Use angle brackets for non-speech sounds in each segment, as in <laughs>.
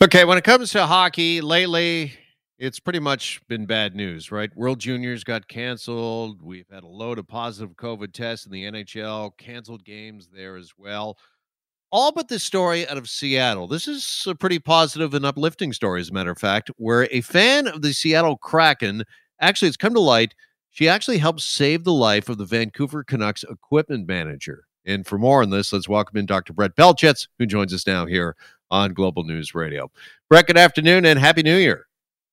Okay, when it comes to hockey, lately it's pretty much been bad news, right? World Juniors got canceled. We've had a load of positive COVID tests in the NHL, canceled games there as well. All but this story out of Seattle. This is a pretty positive and uplifting story, as a matter of fact, where a fan of the Seattle Kraken actually, it's come to light. She actually helped save the life of the Vancouver Canucks equipment manager. And for more on this, let's welcome in Dr. Brett Belchetz, who joins us now here on Global News Radio. Brett, good afternoon and Happy New Year.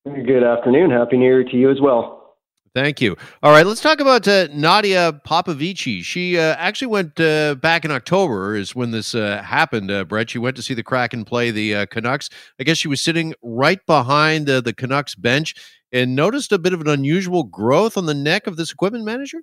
Good afternoon. Happy New Year to you as well. Thank you. All right, let's talk about uh, Nadia Popovici. She uh, actually went uh, back in October, is when this uh, happened, uh, Brett. She went to see the Kraken play the uh, Canucks. I guess she was sitting right behind the Canucks bench and noticed a bit of an unusual growth on the neck of this equipment manager.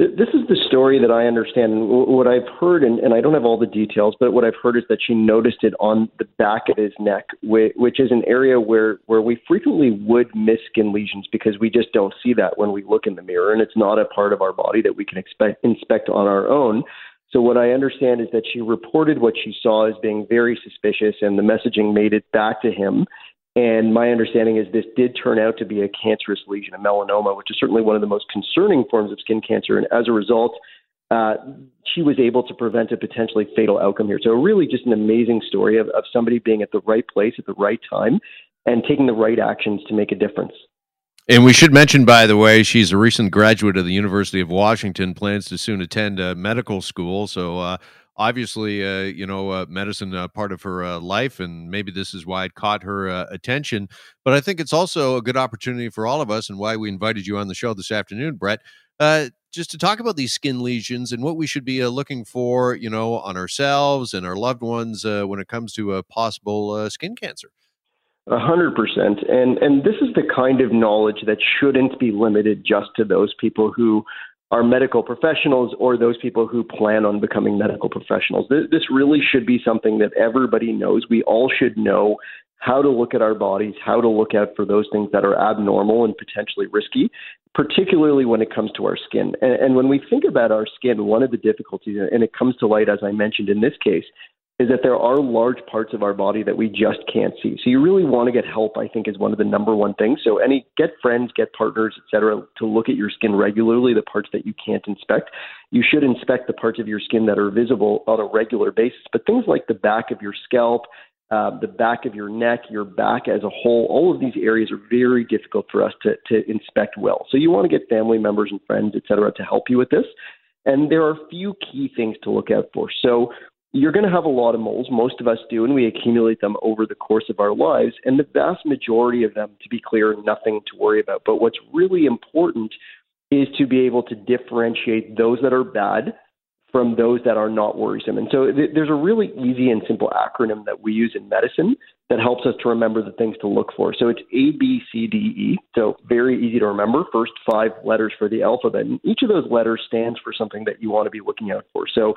This is the story that I understand. What I've heard, and, and, I don't have all the details, but what I've heard is that she noticed it on the back of his neck, which is an area where, where we frequently would miss skin lesions because we just don't see that when we look in the mirror, and it's not a part of our body that we can expect, inspect on our own. So what I understand is that she reported what she saw as being very suspicious, and the messaging made it back to him. And my understanding is this did turn out to be a cancerous lesion, a melanoma, which is certainly one of the most concerning forms of skin cancer. And as a result, uh, she was able to prevent a potentially fatal outcome here. So, really, just an amazing story of, of somebody being at the right place at the right time and taking the right actions to make a difference. And we should mention, by the way, she's a recent graduate of the University of Washington, plans to soon attend uh, medical school. So, uh, obviously, uh, you know, uh, medicine uh, part of her uh, life, and maybe this is why it caught her uh, attention. But I think it's also a good opportunity for all of us, and why we invited you on the show this afternoon, Brett, uh, just to talk about these skin lesions and what we should be looking for, you know, on ourselves and our loved ones when it comes to a possible skin cancer. A hundred percent, and and this is the kind of knowledge that shouldn't be limited just to those people who are medical professionals or those people who plan on becoming medical professionals. This really should be something that everybody knows. We all should know how to look at our bodies, how to look out for those things that are abnormal and potentially risky, particularly when it comes to our skin. And, and when we think about our skin, one of the difficulties, and it comes to light, as I mentioned in this case, is that there are large parts of our body that we just can't see. So you really want to get help, I think, is one of the number one things. So any get friends, get partners, etc., to look at your skin regularly, the parts that you can't inspect. You should inspect the parts of your skin that are visible on a regular basis. But things like the back of your scalp, uh, the back of your neck, your back as a whole, all of these areas are very difficult for us to, to inspect well. So you want to get family members and friends, et cetera, to help you with this. And there are a few key things to look out for. So you're going to have a lot of moles. Most of us do, and we accumulate them over the course of our lives. And the vast majority of them, to be clear, nothing to worry about. But what's really important is to be able to differentiate those that are bad from those that are not worrisome. And so th- there's a really easy and simple acronym that we use in medicine that helps us to remember the things to look for. So it's A, B, C, D, E. So very easy to remember. First five letters for the alphabet. And each of those letters stands for something that you want to be looking out for. So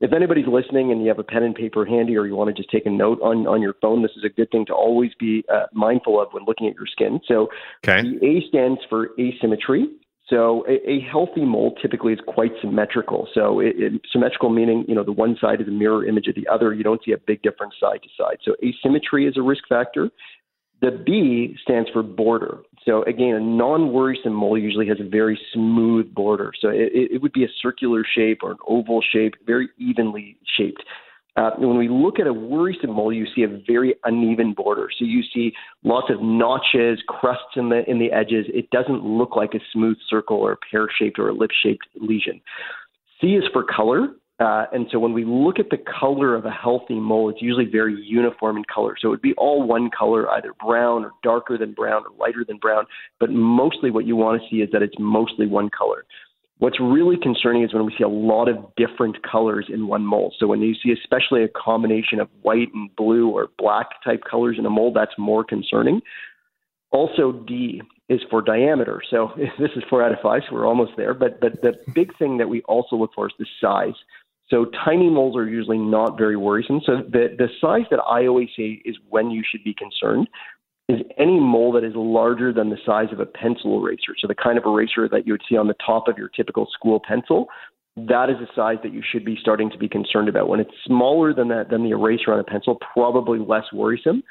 if anybody's listening and you have a pen and paper handy or you want to just take a note on, on your phone, this is a good thing to always be uh, mindful of when looking at your skin. So okay. the A stands for asymmetry. So a, a healthy mole typically is quite symmetrical. So it, it, symmetrical meaning, you know, the one side is a mirror image of the other. You don't see a big difference side to side. So asymmetry is a risk factor. The B stands for border. So again, a non-worrisome mole usually has a very smooth border. So it, it would be a circular shape or an oval shape, very evenly shaped. Uh, when we look at a worrisome mole, you see a very uneven border. So you see lots of notches, crusts in the in the edges. It doesn't look like a smooth circle or pear-shaped or a lip-shaped lesion. C is for color. Uh, and so when we look at the color of a healthy mole, it's usually very uniform in color. So it would be all one color, either brown or darker than brown or lighter than brown. But mostly what you want to see is that it's mostly one color. What's really concerning is when we see a lot of different colors in one mole. So when you see especially a combination of white and blue or black type colors in a mole, that's more concerning. Also, D is for diameter. So <laughs> this is four out of five, so we're almost there. But but the big thing that we also look for is the size. So tiny moles are usually not very worrisome. So the, the size that I always say is when you should be concerned is any mole that is larger than the size of a pencil eraser. So the kind of eraser that you would see on the top of your typical school pencil. that is a size that you should be starting to be concerned about. When it's smaller than that, than the eraser on a pencil, probably less worrisome.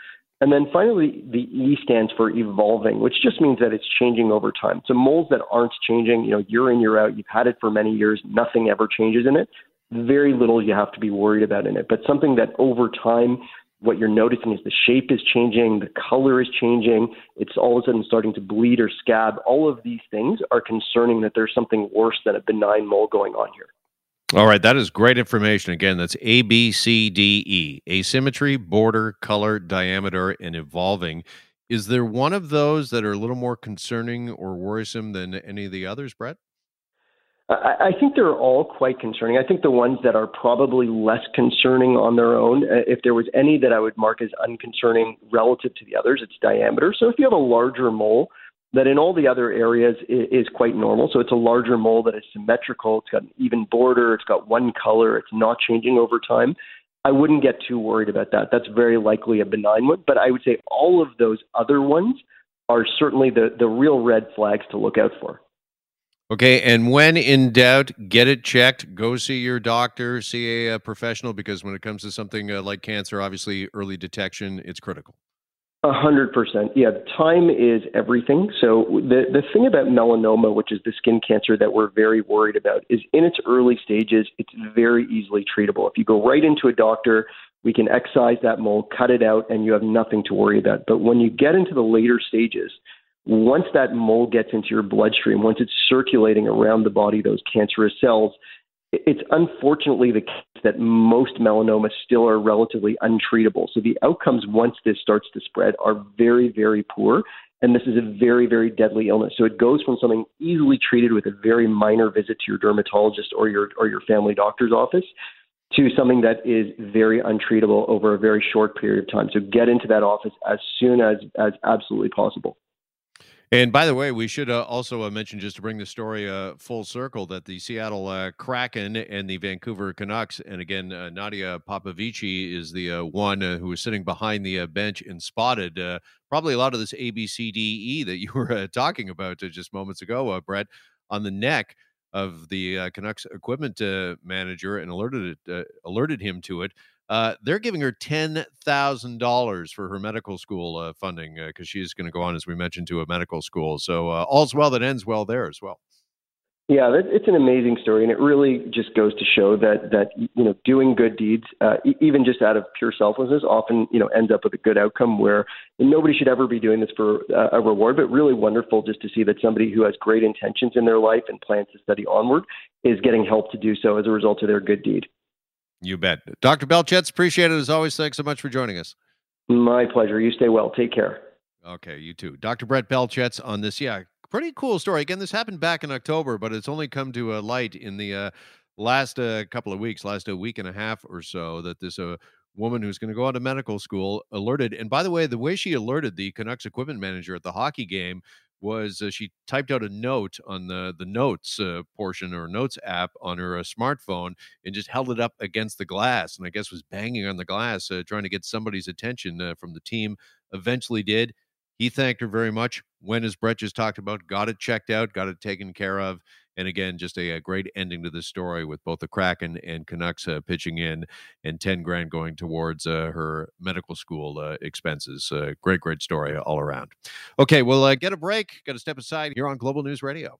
And then finally, the E stands for evolving, which just means that it's changing over time. So moles that aren't changing, you know, year in, year out, you've had it for many years, nothing ever changes in it. Very little you have to be worried about in it. But something that over time, what you're noticing is the shape is changing, the color is changing, it's all of a sudden starting to bleed or scab. All of these things are concerning that there's something worse than a benign mole going on here. All right, that is great information. Again, that's A, B, C, D, E asymmetry, border, color, diameter, and evolving. Is there one of those that are a little more concerning or worrisome than any of the others, Brett? I, I think they're all quite concerning. I think the ones that are probably less concerning on their own, uh, if there was any that I would mark as unconcerning relative to the others, it's diameter. So if you have a larger mole, that in all the other areas is, is quite normal. So it's a larger mole that is symmetrical. It's got an even border. It's got one color. It's not changing over time. I wouldn't get too worried about that. That's very likely a benign one. But I would say all of those other ones are certainly the, the real red flags to look out for. Okay, and when in doubt, get it checked. Go see your doctor, see a, professional, because when it comes to something uh, like cancer, obviously early detection it's critical. A hundred percent. Yeah, time is everything. So the the thing about melanoma, which is the skin cancer that we're very worried about, is in its early stages, it's very easily treatable. If you go right into a doctor, we can excise that mole, cut it out, and you have nothing to worry about. But when you get into the later stages, once that mole gets into your bloodstream, once it's circulating around the body, those cancerous cells, it's unfortunately the case that most melanomas still are relatively untreatable. So the outcomes once this starts to spread are very, very poor. And this is a very, very deadly illness. So it goes from something easily treated with a very minor visit to your dermatologist or your or your family doctor's office to something that is very untreatable over a very short period of time. So get into that office as soon as as absolutely possible. And by the way, we should uh, also uh, mention, just to bring the story uh, full circle, that the Seattle uh, Kraken and the Vancouver Canucks, and again, uh, Nadia Popovici is the uh, one who was sitting behind the bench and spotted probably a lot of this ABCDE that you <laughs> were talking about just moments ago, Brett, on the neck of the Canucks equipment manager and alerted it, alerted him to it. Uh, they're giving her ten thousand dollars for her medical school uh, funding because uh, she's going to go on, as we mentioned, to a medical school. So uh, all's well that ends well there as well. Yeah, it's an amazing story, and it really just goes to show that that you know doing good deeds, uh, even just out of pure selflessness, often you know ends up with a good outcome. Where nobody should ever be doing this for uh, a reward, but really wonderful just to see that somebody who has great intentions in their life and plans to study onward is getting help to do so as a result of their good deed. You bet. Dr. Belchetz, appreciate it as always. Thanks so much for joining us. My pleasure. You stay well. Take care. Okay, you too. Dr. Brett Belchetz on this. Yeah, pretty cool story. Again, this happened back in October, but it's only come to a light in the uh, last uh, couple of weeks, last a uh, week and a half or so, that this uh, woman who's going to go on to medical school alerted. And by the way, the way she alerted the Canucks equipment manager at the hockey game was uh, she typed out a note on the the notes uh, portion or notes app on her uh, smartphone and just held it up against the glass and I guess was banging on the glass uh, trying to get somebody's attention uh, from the team. Eventually did. He thanked her very much. When, as Brett just talked about, got it checked out, got it taken care of. And again, just a, a great ending to this story with both the Kraken and Canucks uh, pitching in and 10 grand going towards uh, her medical school uh, expenses. Uh, great, great story all around. Okay, we'll uh, get a break. Got to step aside here on Global News Radio.